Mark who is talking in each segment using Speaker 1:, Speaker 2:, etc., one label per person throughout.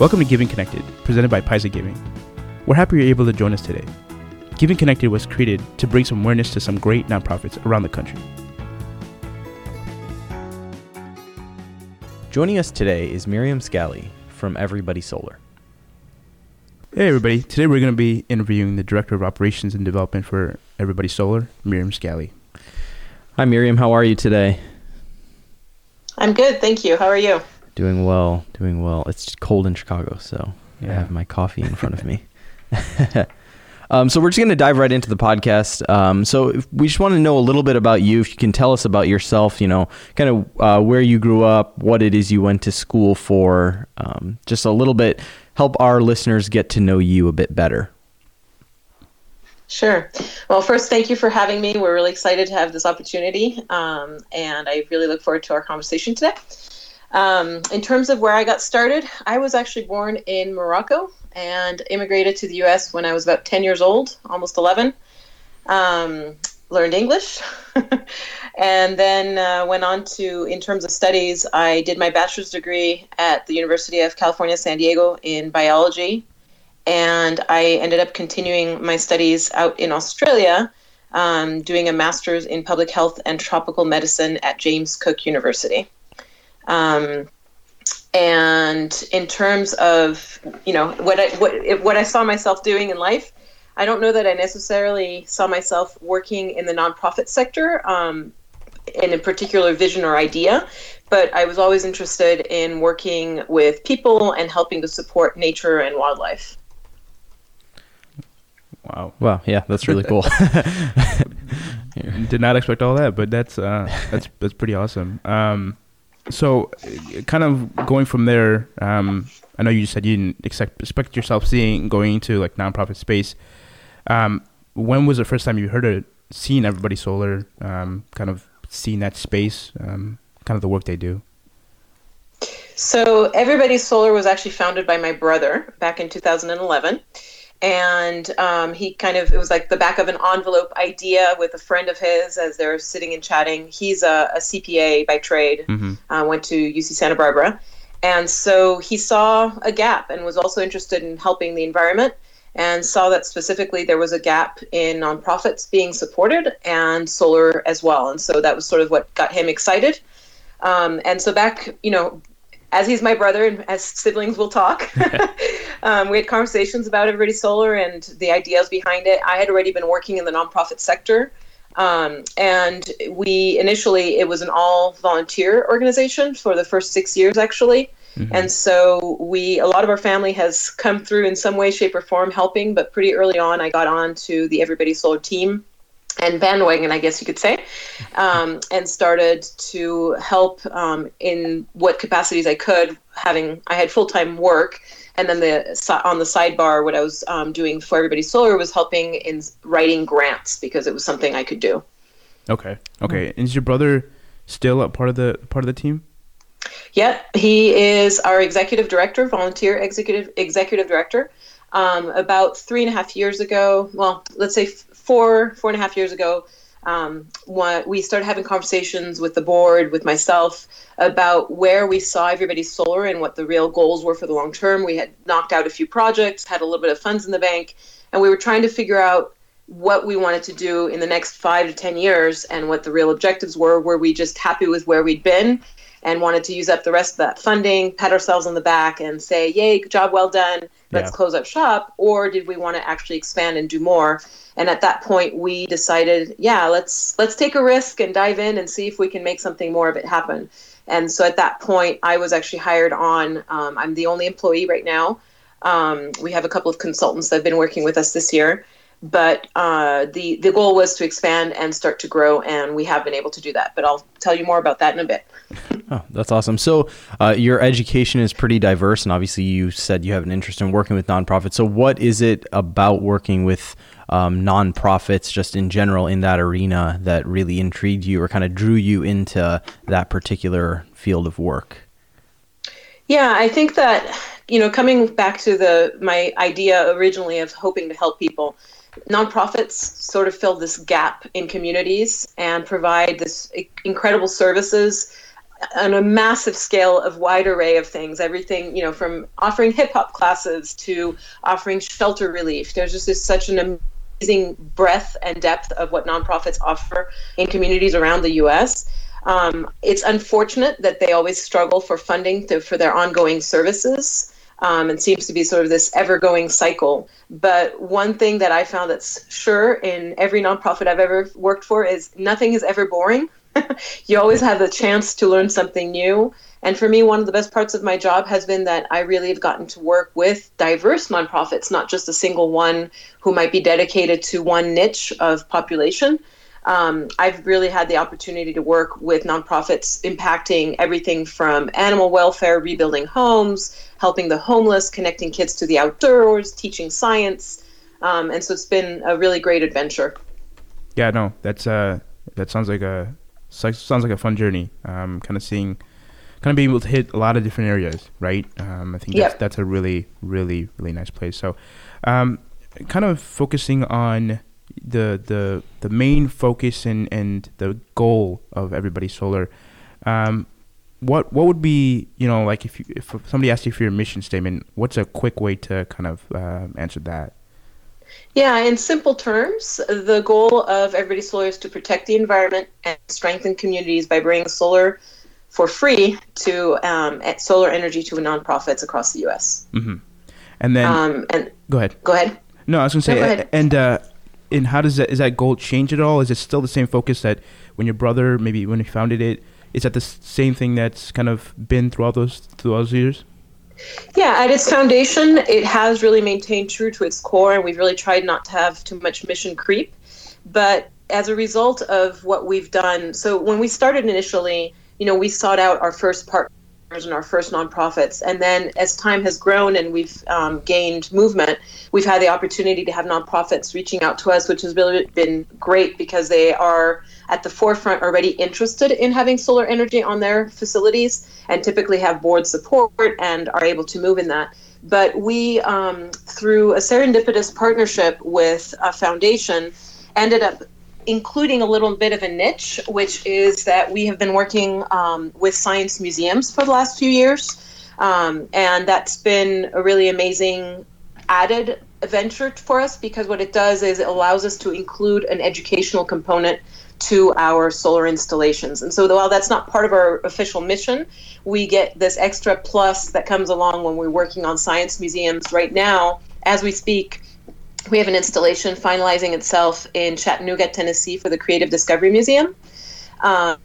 Speaker 1: Welcome to Giving Connected, presented by Piesa Giving. We're happy you're able to join us today. Giving Connected was created to bring some awareness to some great nonprofits around the country.
Speaker 2: Joining us today is Myriam Scally from Everybody Solar.
Speaker 1: Hey everybody, today we're going to be interviewing the Director of Operations and Development for Everybody Solar, Myriam Scally.
Speaker 2: Hi Myriam, how are you today?
Speaker 3: I'm good, thank you. How are you?
Speaker 2: Doing well, doing well. It's cold in Chicago, so I have my coffee in front of me. um, so we're just going to dive right into the podcast. Um, so if we just want to know a little bit about you. If you can tell us about yourself, you know, kind of uh, where you grew up, what it is you went to school for, um, just a little bit. Help our listeners get to know you a bit better.
Speaker 3: Sure. Well, first, thank you for having me. We're really excited to have this opportunity, um, and I really look forward to our conversation today. Um, in terms of where I got started, I was actually born in Morocco and immigrated to the U.S. when I was about 10 years old, almost 11. Um, learned English, and then uh, went on to, in terms of studies, I did my bachelor's degree at the University of California, San Diego in biology and I ended up continuing my studies out in Australia, um, doing a master's in public health and tropical medicine at James Cook University. Um, and in terms of you know what I what what I saw myself doing in life, I don't know that I necessarily saw myself working in the nonprofit sector um, in a particular vision or idea, but I was always interested in working with people and helping to support nature and wildlife.
Speaker 1: Wow.
Speaker 2: Wow, yeah, that's really cool.
Speaker 1: Did not expect all that, but that's uh, that's that's pretty awesome. Um, so, kind of going from there, um, I know you said you didn't expect, expect yourself seeing going into like nonprofit space. Um, when was the first time you heard of seeing Everybody Solar? Um, kind of seeing that space, um, kind of the work they do.
Speaker 3: So, Everybody Solar was actually founded by my brother back in 2011. And um, he kind of, it was like the back of an envelope idea with a friend of his as they're sitting and chatting. He's a, a CPA by trade,
Speaker 1: Mm-hmm.
Speaker 3: uh, went to UC Santa Barbara. And so he saw a gap and was also interested in helping the environment and saw that specifically there was a gap in nonprofits being supported and solar as well. And so that was sort of what got him excited. Um, and so back, you know, as he's my brother and as siblings we'll talk, um, we had conversations about Everybody Solar and the ideas behind it. I had already been working in the nonprofit sector. Um, and we initially, it was an all volunteer organization for the first six years, actually. And so we, a lot of our family has come through in some way, shape, or form helping. But pretty early on, I got on to the Everybody Solar team and bandwagon, I guess you could say, um, and started to help um, in what capacities I could. Having I had full time work, and then the on the sidebar, what I was um, doing for Everybody Solar was helping in writing grants because it was something I could do.
Speaker 1: Okay. Okay. And is your brother still a part of the part of the team?
Speaker 3: Yep, he is our executive director, volunteer executive executive director. Um, about three and a half years ago, well, let's say f- four four and a half years ago, um, we started having conversations with the board, with myself, about where we saw everybody's solar and what the real goals were for the long term. We had knocked out a few projects, had a little bit of funds in the bank, and we were trying to figure out what we wanted to do in the next five to ten years and what the real objectives were. Were we just happy with where we'd been? And wanted to use up the rest of that funding, pat ourselves on the back, and say, "Yay, good job, well done. Let's
Speaker 1: Yeah.
Speaker 3: close up shop." Or did we want to actually expand and do more? And at that point, we decided, "Yeah, let's let's take a risk and dive in and see if we can make something more of it happen." And so at that point, I was actually hired on. Um, I'm the only employee right now. Um, we have a couple of consultants that have been working with us this year, but uh, the the goal was to expand and start to grow, and we have been able to do that. But I'll tell you more about that in a bit.
Speaker 2: Oh, that's awesome. So, uh, your education is pretty diverse, and obviously, you said you have an interest in working with nonprofits. So, what is it about working with um, nonprofits, just in general, in that arena, that really intrigued you or kind of drew you into that particular field of work?
Speaker 3: Yeah, I think that you know, coming back to the my idea originally of hoping to help people, nonprofits sort of fill this gap in communities and provide this incredible services on a massive scale of wide array of things everything you know from offering hip hop classes to offering shelter relief. There's just this, such an amazing breadth and depth of what nonprofits offer in communities around the us um, it's unfortunate that they always struggle for funding to, for their ongoing services um, and seems to be sort of this ever-going cycle. But one thing that I found that's sure in every nonprofit I've ever worked for is nothing is ever boring. you always have the chance to learn something new. And for me, one of the best parts of my job has been that I really have gotten to work with diverse nonprofits, not just a single one who might be dedicated to one niche of population. Um, I've really had the opportunity to work with nonprofits impacting everything from animal welfare, rebuilding homes, helping the homeless, connecting kids to the outdoors, teaching science. Um, and so it's been a really great adventure.
Speaker 1: Yeah, no, that's uh, that sounds like a sounds like a fun journey. Um, kind of seeing, kind of being able to hit a lot of different areas, right? Um, I think yep. that's, that's a really, really, really nice place. So, um, kind of focusing on the the the main focus and and the goal of everybody solar. Um, what what would be you know like if you, if somebody asked you for your mission statement, what's a quick way to kind of uh, answer that?
Speaker 3: Yeah, in simple terms, the goal of Everybody Solar is to protect the environment and strengthen communities by bringing solar for free to um, solar energy to nonprofits across the U.S.
Speaker 1: Mm-hmm. And then,
Speaker 3: um, and
Speaker 1: go ahead.
Speaker 3: Go ahead.
Speaker 1: No, I was going to say, no, and uh, and how does that is that goal change at all? Is it still the same focus that when your brother maybe when he founded it? Is that the same thing that's kind of been throughout those throughout those years?
Speaker 3: Yeah, at its foundation, it has really maintained true to its core, and we've really tried not to have too much mission creep. But as a result of what we've done, so when we started initially, you know, we sought out our first partner and our first nonprofits. And then as time has grown and we've um, gained movement, we've had the opportunity to have nonprofits reaching out to us, which has really been great because they are at the forefront already interested in having solar energy on their facilities and typically have board support and are able to move in that. But we, um, through a serendipitous partnership with a foundation, ended up including a little bit of a niche, which is that we have been working um, with science museums for the last few years. Um, and that's been a really amazing added venture for us because what it does is it allows us to include an educational component to our solar installations. And so while that's not part of our official mission, we get this extra plus that comes along when we're working on science museums right now. As we speak, we have an installation finalizing itself in Chattanooga, Tennessee for the Creative Discovery Museum. Um,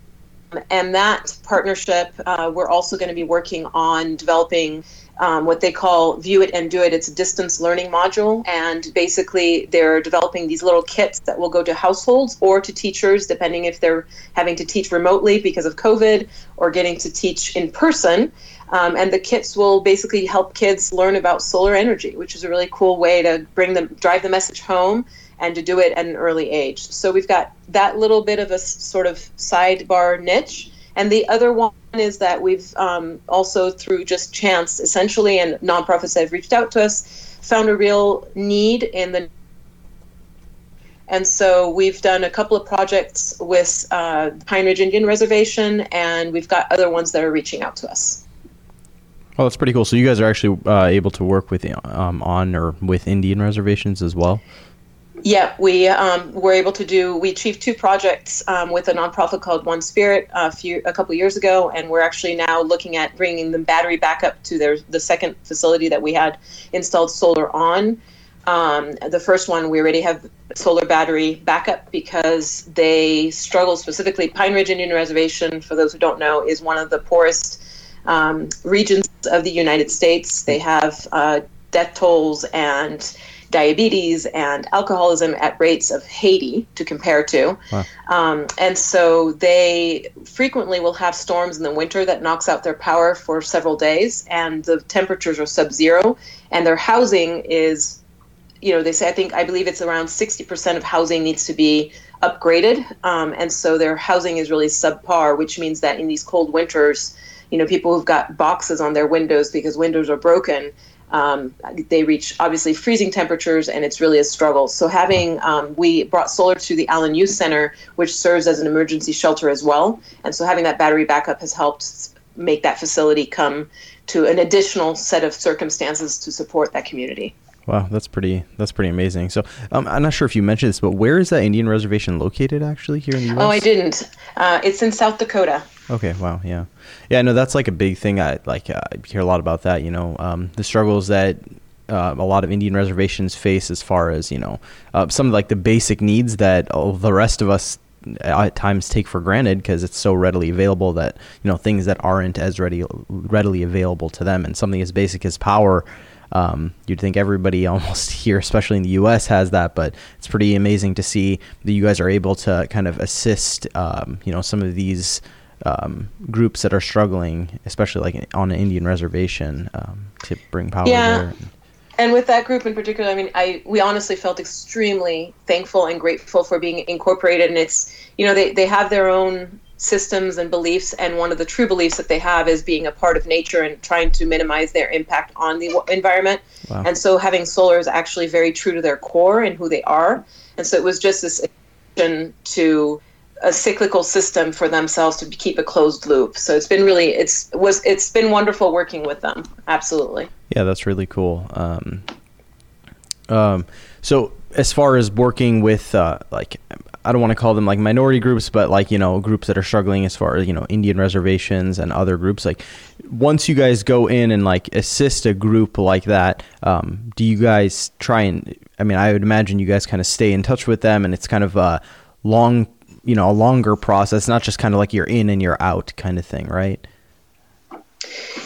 Speaker 3: and that partnership, uh, we're also going to be working on developing um, what they call View It and Do It. It's a distance learning module. And basically, they're developing these little kits that will go to households or to teachers, depending if they're having to teach remotely because of COVID or getting to teach in person. Um, and the kits will basically help kids learn about solar energy, which is a really cool way to bring them, drive the message home, and to do it at an early age. So we've got that little bit of a sort of sidebar niche. And the other one is that we've um, also, through just chance, essentially, and nonprofits that have reached out to us, found a real need in the and so we've done a couple of projects with uh, Pine Ridge Indian Reservation, and we've got other ones that are reaching out to us.
Speaker 2: Well, that's pretty cool. So you guys are actually uh, able to work with um, on or with Indian reservations as well.
Speaker 3: Yeah, we um, were able to do. We achieved two projects um, with a nonprofit called One Spirit a few a couple years ago, and we're actually now looking at bringing the battery back up to their the second facility that we had installed solar on. Um, the first one we already have solar battery backup because they struggle specifically. Pine Ridge Indian Reservation, for those who don't know, is one of the poorest um, regions of the United States. They have uh, death tolls and diabetes and alcoholism at rates of Haiti to compare to. Wow. Um, and so they frequently will have storms in the winter that knocks out their power for several days, and the temperatures are sub zero, and their housing is. You know, they say I think I believe it's around 60% of housing needs to be upgraded, um, and so their housing is really subpar, which means that in these cold winters, you know, people who've got boxes on their windows because windows are broken Um, they reach obviously freezing temperatures, and it's really a struggle. So having um, we brought solar to the Allen Youth Center, which serves as an emergency shelter as well, and so having that battery backup has helped make that facility come to an additional set of circumstances to support that community.
Speaker 2: Wow, that's pretty. That's pretty amazing. So, um, I'm not sure if you mentioned this, but where is that Indian reservation located? Actually, here in the U.S.
Speaker 3: Oh, I didn't. Uh, it's in South Dakota.
Speaker 2: Okay. Wow. Yeah. Yeah. No, that's like a big thing. I like. Uh, I hear a lot about that. You know, um, the struggles that uh, a lot of Indian reservations face as far as you know, uh, some of like the basic needs that all the rest of us at times take for granted because it's so readily available that you know things that aren't as ready readily available to them and something as basic as power um, you'd think everybody almost here, especially in the U.S., has that, but it's pretty amazing to see that you guys are able to kind of assist, um, you know, some of these um, groups that are struggling, especially like on an Indian reservation, um, to bring power
Speaker 3: yeah.
Speaker 2: there.
Speaker 3: And with that group in particular, I mean, I we honestly felt extremely thankful and grateful for being incorporated. And it's, you know, they, they have their own systems and beliefs and one of the true beliefs that they have is being a part of nature and trying to minimize their impact on the environment. Wow. and so having solar is actually very true to their core and who they are. And so it was just this to a cyclical system for themselves to keep a closed loop. So it's been really it's was it's been wonderful working with them. Absolutely.
Speaker 2: Yeah that's really cool. Um, um, so as far as working with uh, like I don't want to call them like minority groups, but like you know groups that are struggling as far as you know Indian reservations and other groups. Like once you guys go in and like assist a group like that, um, do you guys try and? I mean, I would imagine you guys kind of stay in touch with them, and it's kind of a long, you know, a longer process, not just kind of like you're in and you're out kind of thing, right?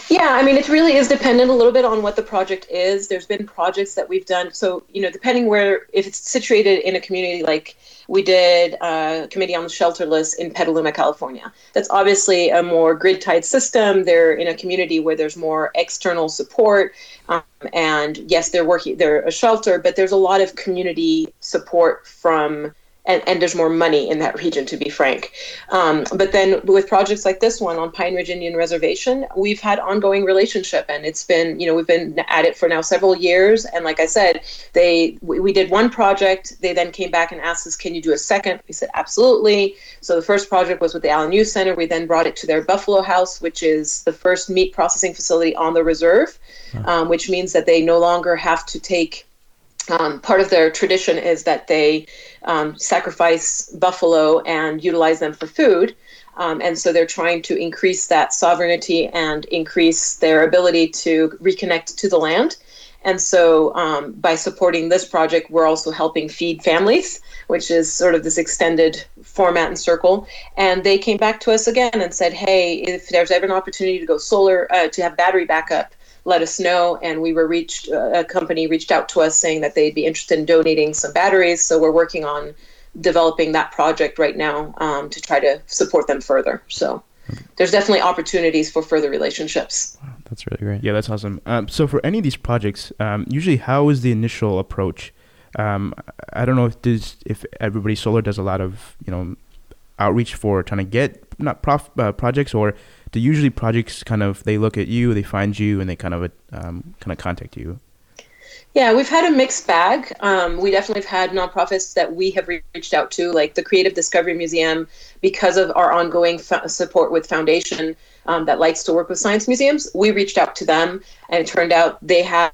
Speaker 3: Yeah, I mean, it really is dependent a little bit on what the project is. There's been projects that we've done. So, you know, depending where, if it's situated in a community like we did a committee on the shelterless in Petaluma, California. That's obviously a more grid tied system. They're in a community where there's more external support. Um, and yes, they're working, they're a shelter, but there's a lot of community support from and, and there's more money in that region, to be frank. Um, but then with projects like this one on Pine Ridge Indian Reservation, we've had ongoing relationship, and it's been, you know, we've been at it for now several years. And like I said, they we, we did one project. They then came back and asked us, "Can you do a second? We said, "Absolutely." So the first project was with the Allen Youth Center. We then brought it to their Buffalo House, which is the first meat processing facility on the reserve, um, which means that they no longer have to take um, part of their tradition is that they um, sacrifice buffalo and utilize them for food. Um, and so they're trying to increase that sovereignty and increase their ability to reconnect to the land. And so um, by supporting this project, we're also helping feed families, which is sort of this extended format and circle. And they came back to us again and said, hey, if there's ever an opportunity to go solar, uh, to have battery backup, let us know. And we were reached, uh, a company reached out to us saying that they'd be interested in donating some batteries. So we're working on developing that project right now um, to try to support them further. So there's definitely opportunities for further relationships.
Speaker 2: Wow, that's really great.
Speaker 1: Yeah, that's awesome. Um, so for any of these projects, um, usually how is the initial approach? Um, I don't know if this, if everybody solar does a lot of you know outreach for trying to get not prof, uh, projects or do usually projects kind of they look at you, they find you, and they kind of um, kind of contact you?
Speaker 3: Yeah, we've had a mixed bag. Um, we definitely have had nonprofits that we have reached out to, like the Creative Discovery Museum, because of our ongoing support with Foundation um, that likes to work with science museums. We reached out to them, and it turned out they had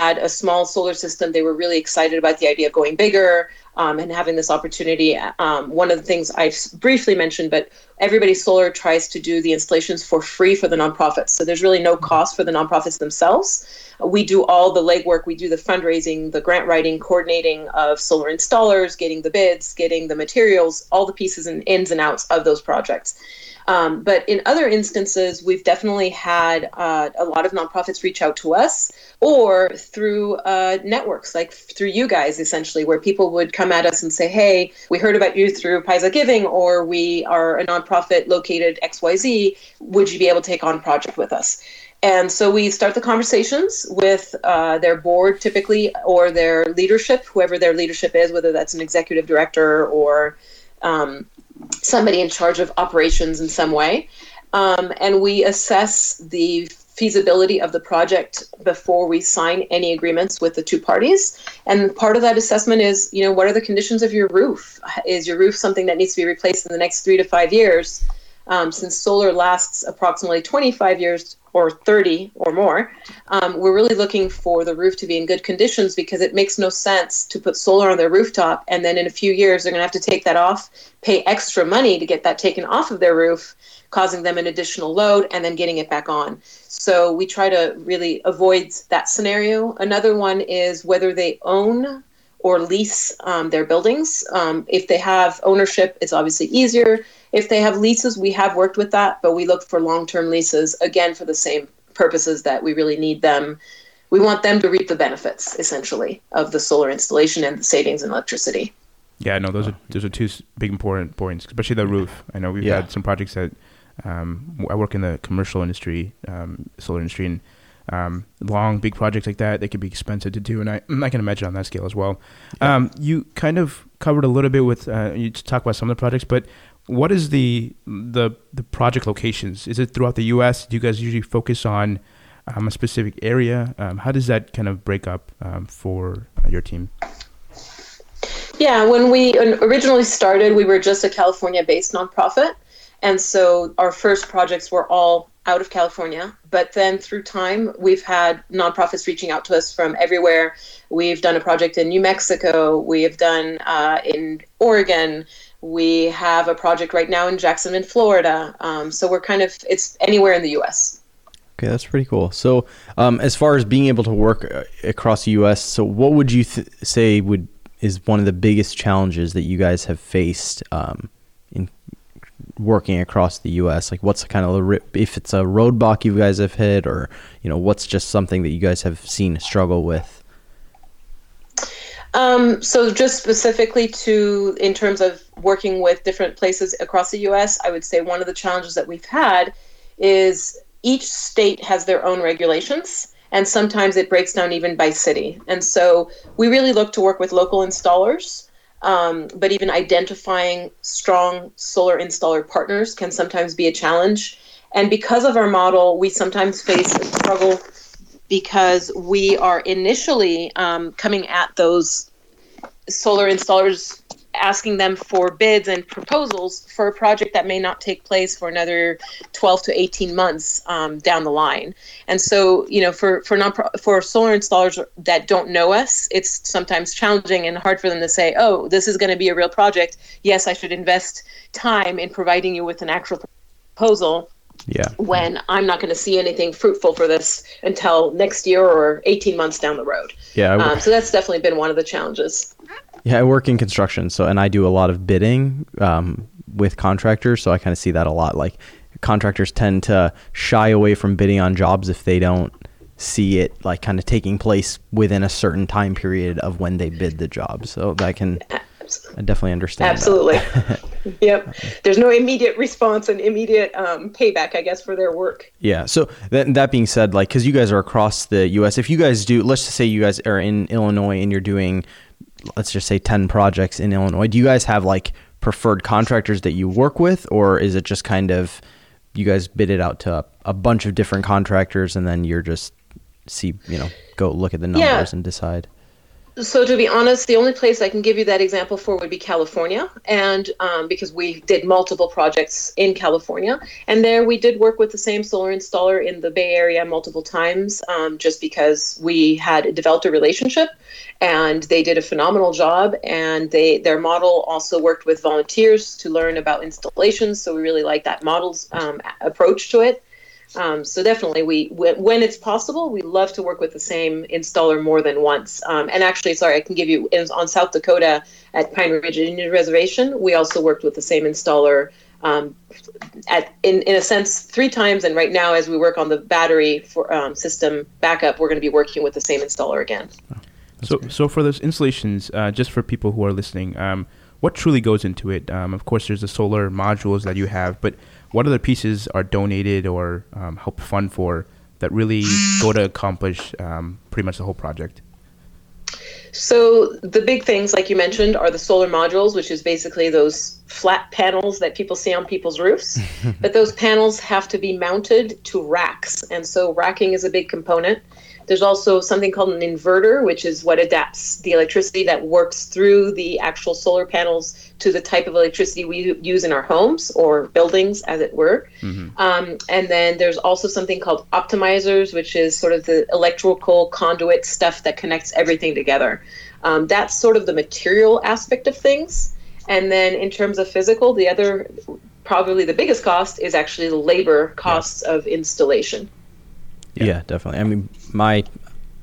Speaker 3: had a small solar system. They were really excited about the idea of going bigger um, and having this opportunity. Um, one of the things I briefly mentioned, but Everybody Solar tries to do the installations for free for the nonprofits. So there's really no cost for the nonprofits themselves. We do all the legwork. We do the fundraising, the grant writing, coordinating of solar installers, getting the bids, getting the materials, all the pieces and ins and outs of those projects. Um, but in other instances, we've definitely had uh, a lot of nonprofits reach out to us or through uh, networks, like through you guys, essentially, where people would come at us and say, Hey, we heard about you through Piesa Giving, or we are a nonprofit located XYZ. Would you be able to take on a project with us? And so we start the conversations with uh, their board, typically, or their leadership, whoever their leadership is, whether that's an executive director or um, somebody in charge of operations in some way. Um, and we assess the feasibility of the project before we sign any agreements with the two parties. And part of that assessment is, you know, what are the conditions of your roof? Is your roof something that needs to be replaced in the next three to five years? Um, since solar lasts approximately 25 years or 30 or more, um, we're really looking for the roof to be in good conditions because it makes no sense to put solar on their rooftop and then in a few years they're going to have to take that off, pay extra money to get that taken off of their roof, causing them an additional load and then getting it back on. So we try to really avoid that scenario. Another one is whether they own or lease um, their buildings. Um, if they have ownership, it's obviously easier. If they have leases, we have worked with that, but we look for long term leases again for the same purposes that we really need them. We want them to reap the benefits essentially of the solar installation and the savings in electricity.
Speaker 1: Yeah, no, those are those are two big important points, especially the roof. I know we've yeah. had some projects that um, I work in the commercial industry, um, solar industry, and um, long, big projects like that, they can be expensive to do, and I, I can imagine on that scale as well. Um, you kind of covered a little bit with uh, you talk about some of the projects, but what is the the the project locations? Is it throughout the U.S.? Do you guys usually focus on um, a specific area? Um, how does that kind of break up um, for uh, your team?
Speaker 3: Yeah, when we originally started, we were just a California-based nonprofit, and so our first projects were all out of California. But then through time, we've had nonprofits reaching out to us from everywhere. We've done a project in New Mexico. We have done uh, in Oregon. We have a project right now in Jacksonville, Florida. Um, so we're kind of, it's anywhere in the U.S.
Speaker 2: Okay, that's pretty cool. So, um, as far as being able to work uh, across the U.S., so what would you th- say would is one of the biggest challenges that you guys have faced um, working across the U.S.? Like, what's the kind of the, if it's a roadblock you guys have hit, or you know, what's just something that you guys have seen struggle with?
Speaker 3: Um, so, just specifically to in terms of working with different places across the U.S., I would say one of the challenges that we've had is each state has their own regulations. And sometimes it breaks down even by city. And so we really look to work with local installers um, but even identifying strong solar installer partners can sometimes be a challenge. And because of our model, we sometimes face a struggle because we are initially um, coming at those solar installers asking them for bids and proposals for a project that may not take place for another 12 to 18 months um, down the line. And so, you know, for for non for solar installers that don't know us, it's sometimes challenging and hard for them to say, "Oh, this is going to be a real project. Yes, I should invest time in providing you with an actual proposal."
Speaker 2: Yeah.
Speaker 3: When I'm not going to see anything fruitful for this until next year or 18 months down the road.
Speaker 2: Yeah.
Speaker 3: Um, so that's definitely been one of the challenges.
Speaker 2: Yeah, I work in construction, so and I do a lot of bidding um, with contractors, so I kind of see that a lot. Like contractors tend to shy away from bidding on jobs if they don't see it like kind of taking place within a certain time period of when they bid the job. So I can I definitely understand.
Speaker 3: Absolutely. yep. There's no immediate response and immediate um, payback, I guess, for their work.
Speaker 2: Yeah. So that that being said, like, because you guys are across the U.S., if you guys do, let's just say you guys are in Illinois and you're doing let's just say 10 projects in Illinois, do you guys have like preferred contractors that you work with, or is it just kind of you guys bid it out to a, a bunch of different contractors and then you're just see, you know, go look at the numbers yeah. and decide?
Speaker 3: So to be honest, the only place I can give you that example for would be California, and um, because we did multiple projects in California, and there we did work with the same solar installer in the Bay Area multiple times, um, just because we had developed a relationship, and they did a phenomenal job, and they their model also worked with volunteers to learn about installations, so we really like that model's um, approach to it. Um, so definitely, we when it's possible, we love to work with the same installer more than once. Um, and actually, sorry, I can give you on South Dakota at Pine Ridge Indian Reservation, we also worked with the same installer um, at in in a sense three times. And right now, as we work on the battery for um, system backup, we're going to be working with the same installer again.
Speaker 1: so, so for those installations, uh, just for people who are listening, um, what truly goes into it? Um, of course, there's the solar modules that you have, but what other pieces are donated or um, help fund for that really go to accomplish um, pretty much the whole project?
Speaker 3: So the big things, like you mentioned, are the solar modules, which is basically those flat panels that people see on people's roofs. but those panels have to be mounted to racks, and so racking is a big component. There's also something called an inverter, which is what adapts the electricity that works through the actual solar panels to the type of electricity we use in our homes or buildings, as it were. Mm-hmm. Um, and then there's also something called optimizers, which is sort of the electrical conduit stuff that connects everything together. Um, that's sort of the material aspect of things. And then in terms of physical, the other, probably the biggest cost is actually the labor costs yeah. of installation.
Speaker 2: Yeah. yeah, definitely. I mean, my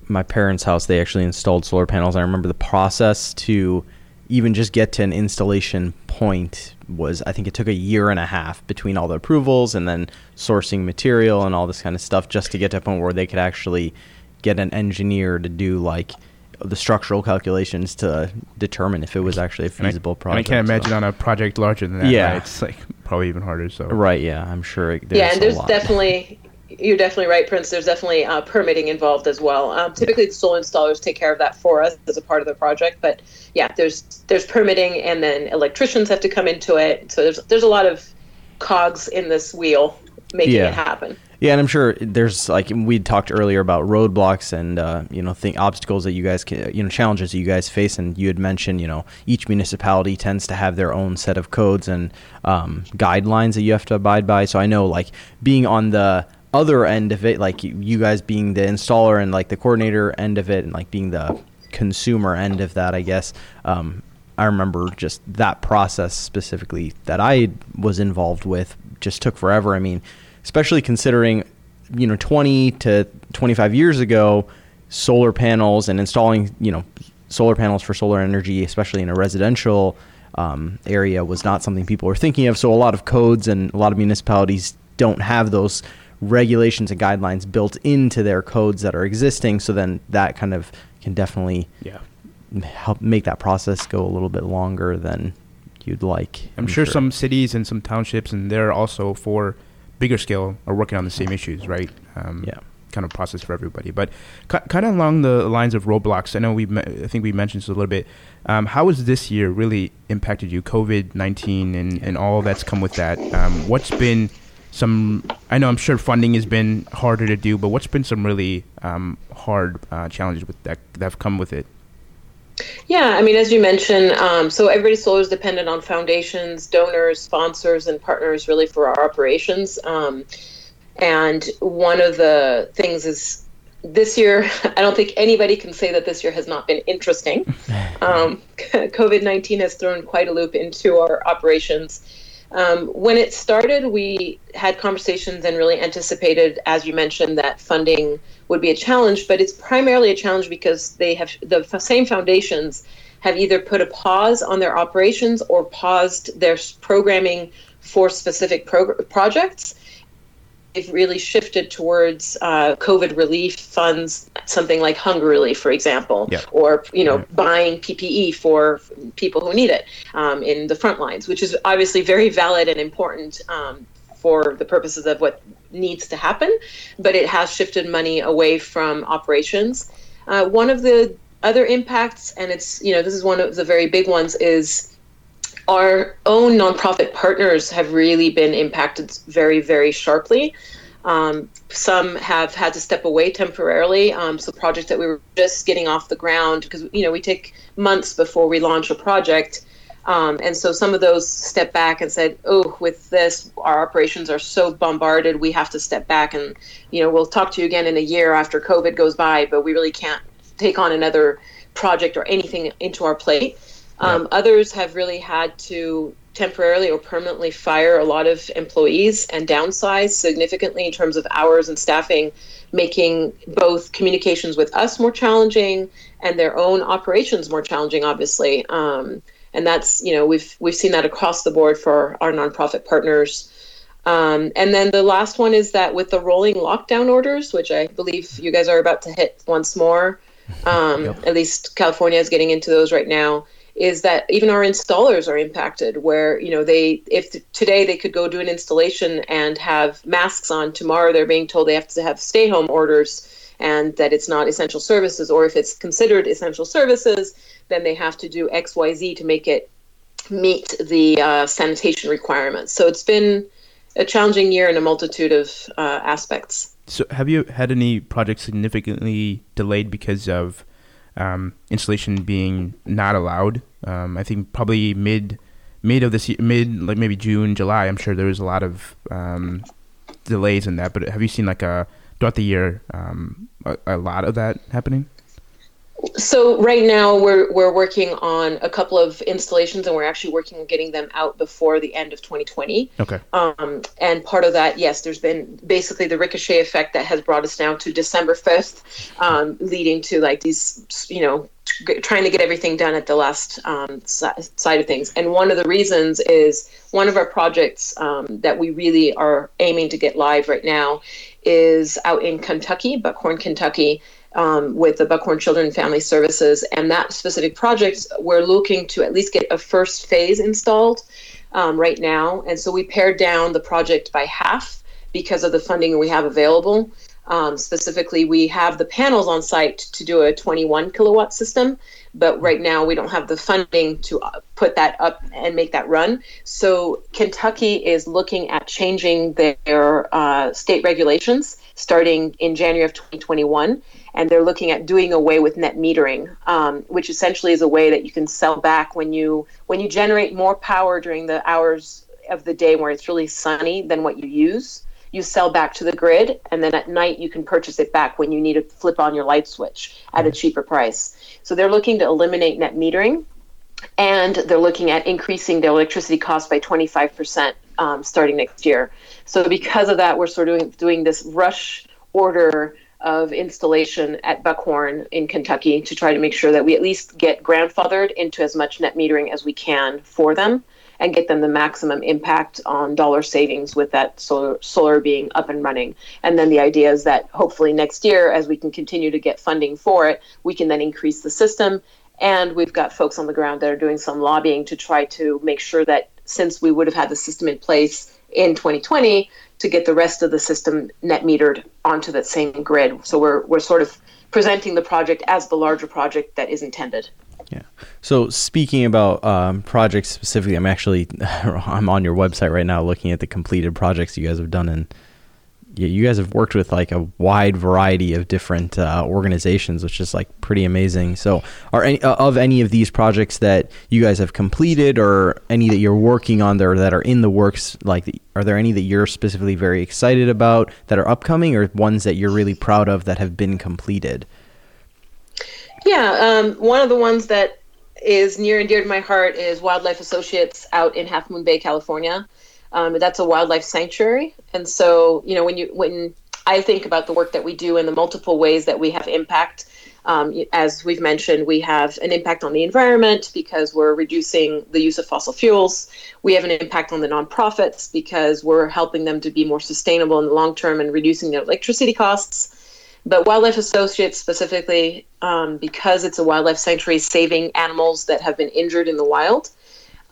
Speaker 2: my parents' house, they actually installed solar panels. I remember the process to even just get to an installation point was I think it took a year and a half between all the approvals and then sourcing material and all this kind of stuff just to get to a point where they could actually get an engineer to do like the structural calculations to determine if it was actually a feasible
Speaker 1: and I,
Speaker 2: project.
Speaker 1: I can't imagine so. on a project larger than that. Yeah, right? it's like probably even harder. So
Speaker 2: right, yeah, I'm sure.
Speaker 3: It, yeah, and there's definitely you're definitely right, Prince. There's definitely uh, permitting involved as well. Um, typically, the solar installers take care of that for us as a part of the project. But yeah, there's there's permitting, and then electricians have to come into it. So there's there's a lot of cogs in this wheel making yeah. it happen.
Speaker 2: Yeah, and I'm sure there's like we talked earlier about roadblocks and uh, you know think obstacles that you guys can, you know challenges that you guys face, and you had mentioned you know each municipality tends to have their own set of codes and um, guidelines that you have to abide by. So I know like being on the other end of it, like you guys being the installer and like the coordinator end of it, and like being the consumer end of that, I guess. Um, I remember just that process specifically that I was involved with just took forever. I mean, especially considering, you know, 20 to 25 years ago, solar panels and installing, you know, solar panels for solar energy, especially in a residential um, area, was not something people were thinking of. So a lot of codes and a lot of municipalities don't have those regulations and guidelines built into their codes that are existing. So then that kind of can definitely
Speaker 1: yeah.
Speaker 2: help make that process go a little bit longer than you'd like.
Speaker 1: I'm, I'm sure, sure, some cities and some townships, and they're also for bigger scale, are working on the same issues, right?
Speaker 2: Um, yeah.
Speaker 1: Kind of process for everybody, but kind of along the lines of roadblocks. I know we, I think we mentioned this a little bit. Um, how has this year really impacted you? COVID nineteen and, and all that's come with that. Um, what's been some I know I'm sure funding has been harder to do, but what's been some really um, hard uh, challenges with that that have come with it?
Speaker 3: Yeah, I mean, as you mentioned, um, so everybody's solar is dependent on foundations, donors, sponsors, and partners really for our operations. Um, and one of the things is this year, I don't think anybody can say that this year has not been interesting. Um, COVID 19 has thrown quite a loop into our operations. Um, when it started, we had conversations and really anticipated, as you mentioned, that funding would be a challenge. But it's primarily a challenge because they have the same foundations have either put a pause on their operations or paused their programming for specific pro- projects they've really shifted towards uh, COVID relief funds, something like hunger relief, for example,
Speaker 1: yeah.
Speaker 3: or you know, buying PPE for people who need it um, in the front lines, which is obviously very valid and important um, for the purposes of what needs to happen. But it has shifted money away from operations. Uh, one of the other impacts, and it's you know, this is one of the very big ones, is our own nonprofit partners have really been impacted very, very sharply. Um, some have had to step away temporarily. Um, so projects that we were just getting off the ground because you know we take months before we launch a project, um, and so some of those step back and said, "Oh, with this, our operations are so bombarded, we have to step back." And you know, we'll talk to you again in a year after COVID goes by, but we really can't take on another project or anything into our plate. Um, Others have really had to temporarily or permanently fire a lot of employees and downsize significantly in terms of hours and staffing, making both communications with us more challenging and their own operations more challenging, obviously. Um, and that's you know we've we've seen that across the board for our nonprofit partners. Um, and then the last one is that with the rolling lockdown orders, which I believe you guys are about to hit once more, um, yep. at least California is getting into those right now is that even our installers are impacted where you know they if today they could go do an installation and have masks on tomorrow they're being told they have to have stay home orders and that it's not essential services, or if it's considered essential services, then they have to do X, Y, Z to make it meet the uh, sanitation requirements. So it's been a challenging year in a multitude of uh, aspects.
Speaker 1: So, have you had any projects significantly delayed because of um, installation being not allowed? Um, I think probably mid mid of this year, mid like maybe June, July. I'm sure there was a lot of um, delays in that. But have you seen like a throughout the year um, a, a lot of that happening?
Speaker 3: So right now we're we're working on a couple of installations, and we're actually working on getting them out before the end of 2020.
Speaker 1: Okay.
Speaker 3: Um, and part of that, yes, there's been basically the ricochet effect that has brought us now to December 5th, um, leading to like these, you know, t- trying to get everything done at the last um, side of things. And one of the reasons is one of our projects um, that we really are aiming to get live right now is out in Kentucky, Buckhorn, Kentucky um, with the Buckhorn Children Family Services. And that specific project, we're looking to at least get a first phase installed um, right now. And so we pared down the project by half because of the funding we have available. Um, specifically, we have the panels on site to do a 21 kilowatt system, but right now we don't have the funding to uh, put that up and make that run. So Kentucky is looking at changing their uh, state regulations starting in January of 2021 and they're looking at doing away with net metering, um, which essentially is a way that you can sell back when you when you generate more power during the hours of the day where it's really sunny than what you use. You sell back to the grid, and then at night you can purchase it back when you need to flip on your light switch at a cheaper price. So they're looking to eliminate net metering, and they're looking at increasing their electricity cost by 25% um, starting next year. So because of that, we're sort of doing, doing this rush order of installation at Buckhorn in Kentucky to try to make sure that we at least get grandfathered into as much net metering as we can for them and get them the maximum impact on dollar savings with that solar solar being up and running. And then the idea is that hopefully next year, as we can continue to get funding for it, we can then increase the system. And we've got folks on the ground that are doing some lobbying to try to make sure that since we would have had the system in place in 2020 to get the rest of the system net metered onto that same grid. So we're we're sort of presenting the project as the larger project that is intended.
Speaker 2: Yeah. So speaking about um, projects specifically, I'm actually I'm on your website right now looking at the completed projects you guys have done in you guys have worked with like a wide variety of different uh, organizations, which is like pretty amazing. So, are any uh, of any of these projects that you guys have completed, or any that you're working on there that are in the works? Like, are there any that you're specifically very excited about that are upcoming, or ones that you're really proud of that have been completed?
Speaker 3: Yeah, um, one of the ones that is near and dear to my heart is Wildlife Associates out in Half Moon Bay, California. Um, that's a wildlife sanctuary, and so you know when you when I think about the work that we do and the multiple ways that we have impact. Um, as we've mentioned, we have an impact on the environment because we're reducing the use of fossil fuels. We have an impact on the nonprofits because we're helping them to be more sustainable in the long term and reducing their electricity costs. But Wildlife Associates, specifically, um, because it's a wildlife sanctuary, saving animals that have been injured in the wild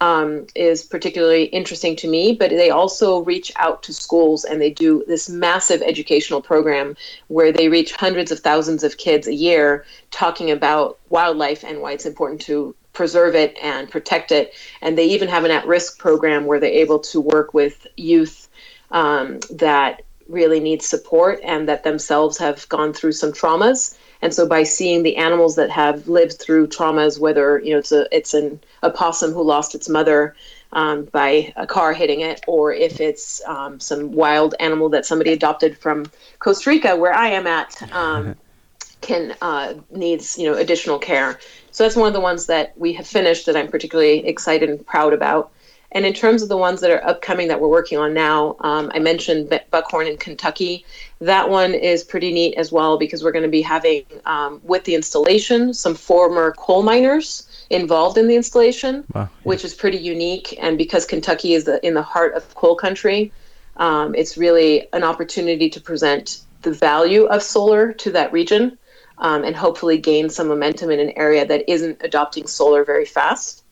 Speaker 3: um, is particularly interesting to me. But they also reach out to schools and they do this massive educational program where they reach hundreds of thousands of kids a year talking about wildlife and why it's important to preserve it and protect it. And they even have an at risk program where they're able to work with youth um, that really need support and that themselves have gone through some traumas and so by seeing the animals that have lived through traumas, whether you know it's a it's an a possum who lost its mother um, by a car hitting it, or if it's um, some wild animal that somebody adopted from Costa Rica, where I am at, um, can uh, needs you know additional care. So that's one of the ones that we have finished that I'm particularly excited and proud about. And in terms of the ones that are upcoming that we're working on now, um, I mentioned Buckhorn in Kentucky. That one is pretty neat as well because we're going to be having, um, with the installation, some former coal miners involved in the installation, wow, yeah. which is pretty unique. And because Kentucky is the, in the heart of coal country, um, it's really an opportunity to present the value of solar to that region um, and hopefully gain some momentum in an area that isn't adopting solar very fast.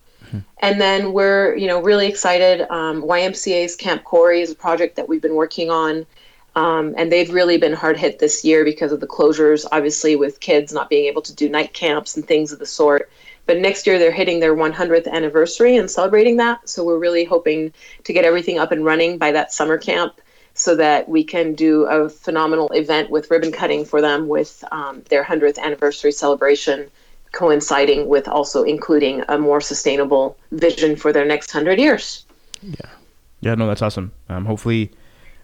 Speaker 3: And then we're, you know, really excited. Um, YMCA's Camp Corey is a project that we've been working on. Um, and they've really been hard hit this year because of the closures, obviously, with kids not being able to do night camps and things of the sort. But next year they're hitting their 100th anniversary and celebrating that. So we're really hoping to get everything up and running by that summer camp so that we can do a phenomenal event with ribbon cutting for them with um, their 100th anniversary celebration coinciding with also including a more sustainable vision for their next 100 years.
Speaker 1: Yeah. Yeah, no, that's awesome. Um, hopefully,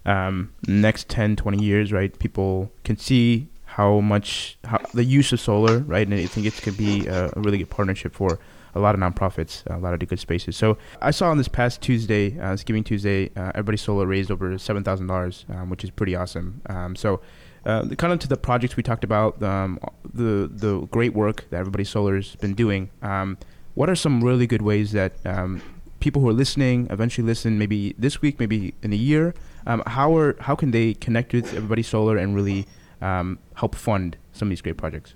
Speaker 1: um, next 10, 20 years, right, people can see how much how, the use of solar, right, and I think it could be a, a really good partnership for a lot of nonprofits, a lot of good spaces. So I saw on this past Tuesday, uh, Giving Tuesday, uh, Everybody Solar raised over seven thousand um, dollars, which is pretty awesome. Um, so. Uh, kind of to the projects we talked about, um, the the great work that Everybody Solar's been doing. Um, what are some really good ways that um, people who are listening eventually listen, maybe this week, maybe in a year? Um, how are how can they connect with Everybody Solar and really help fund some of these great projects?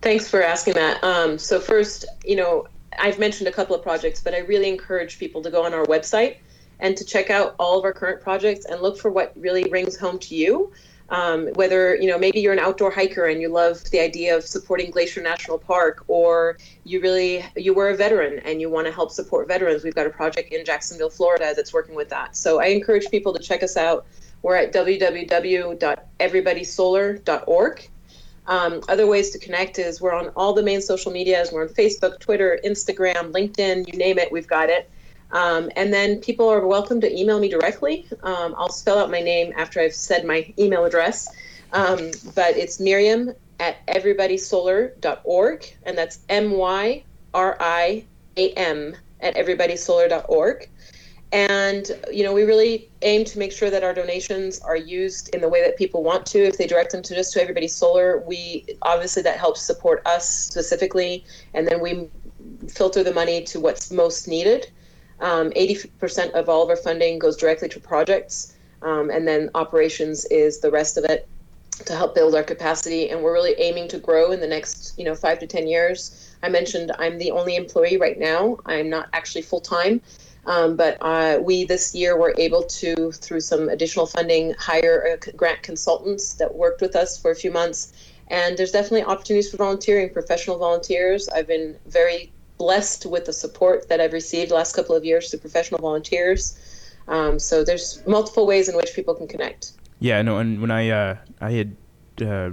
Speaker 3: Thanks for asking that. Um, so first, you know, I've mentioned a couple of projects, but I really encourage people to go on our website and to check out all of our current projects and look for what really rings home to you. Um, whether you know maybe you're an outdoor hiker and you love the idea of supporting Glacier National Park, or you really you were a veteran and you want to help support veterans. We've got a project in Jacksonville, Florida, that's working with that. So I encourage people to check us out. We're at www.everybodysolar.org um, other ways to connect is we're on all the main social medias. We're on Facebook, Twitter, Instagram, LinkedIn, you name it, we've got it. Um, and then people are welcome to email me directly. Um, I'll spell out my name after I've said my email address. Um, but it's Myriam at everybodysolar.org, and that's M Y R I A M at everybodysolar.org. And, you know, we really aim to make sure that our donations are used in the way that people want to. If they direct them to just to Everybody Solar, we obviously that helps support us specifically. And then we filter the money to what's most needed. Um, 80% of all of our funding goes directly to projects. Um, and then operations is the rest of it to help build our capacity. And we're really aiming to grow in the next, you know, five to 10 years. I mentioned I'm the only employee right now. I'm not actually full time. Um, but uh, we this year were able to, through some additional funding, hire grant consultants that worked with us for a few months. And there's definitely opportunities for volunteering, professional volunteers. I've been very blessed with the support that I've received last couple of years through professional volunteers. Um, so there's multiple ways in which people can connect.
Speaker 1: Yeah, no, and when I uh, I had uh,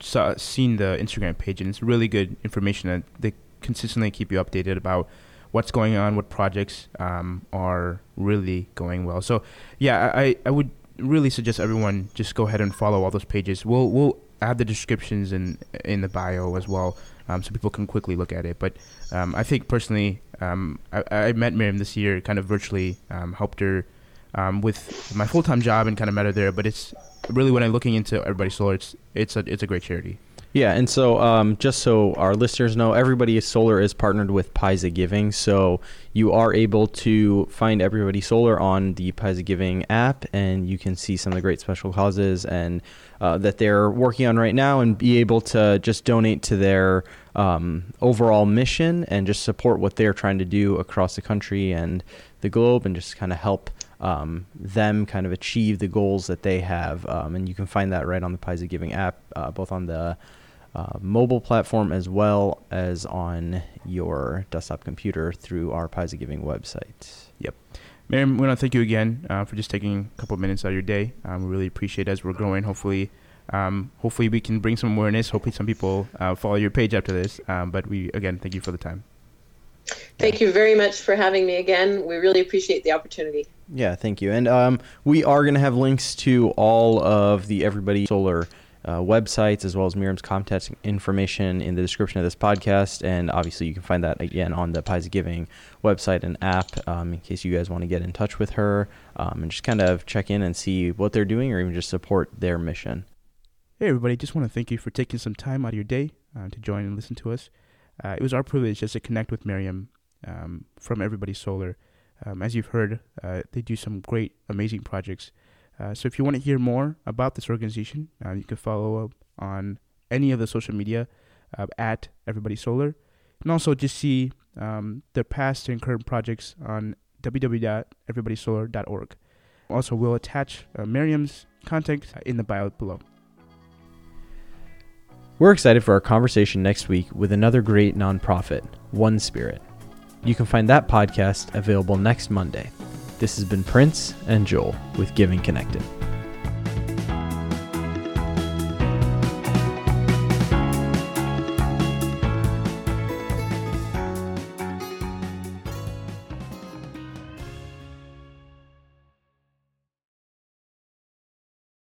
Speaker 1: saw, seen the Instagram page, and it's really good information that they consistently keep you updated about what's going on, what projects um, are really going well. So, yeah, I, I would really suggest everyone just go ahead and follow all those pages. We'll we'll add the descriptions in in the bio as well, um, so people can quickly look at it. But um, I think personally, um, I, I met Myriam this year, kind of virtually, um, helped her um, with my full time job, and kind of met her there. But it's really when I'm looking into Everybody Solar, it's it's a it's a great charity.
Speaker 2: Yeah, and so um, just so our listeners know, Everybody Solar is partnered with Piesa Giving, so you are able to find Everybody Solar on the Piesa Giving app, and you can see some of the great special causes and uh, that they're working on right now, and be able to just donate to their um, overall mission and just support what they're trying to do across the country and the globe, and just kind of help um, them kind of achieve the goals that they have. Um, and you can find that right on the Piesa Giving app, uh, both on the uh, mobile platform as well as on your desktop computer through our Piesa Giving website.
Speaker 1: Yep. Myriam, we want to thank you again uh, for just taking a couple of minutes out of your day. Um, we really appreciate it as we're growing. Hopefully, um, hopefully we can bring some awareness. Hopefully, some people uh, follow your page after this. Um, but we again thank you for the time.
Speaker 3: Thank you very much for having me again. We really appreciate the opportunity.
Speaker 2: Yeah, thank you. And um, we are going to have links to all of the Everybody Solar uh, websites as well as Myriam's contact information in the description of this podcast. And obviously, you can find that again on the Piesa Giving website and app um, in case you guys want to get in touch with her um, and just kind of check in and see what they're doing or even just support their mission.
Speaker 1: Hey, everybody, just want to thank you for taking some time out of your day uh, to join and listen to us. Uh, it was our privilege just to connect with Myriam um, from Everybody Solar. Um, as you've heard, uh, they do some great, amazing projects uh, so if you want to hear more about this organization, uh, you can follow up on any of the social media uh, at Everybody Solar, and also just see um, their past and current projects on www.everybodysolar.org. also we'll attach uh, Myriam's contact in the bio below.
Speaker 2: We're excited for our conversation next week with another great nonprofit, One Spirit. You can find that podcast available next Monday. This has been Prince and Joel with Giving Connected.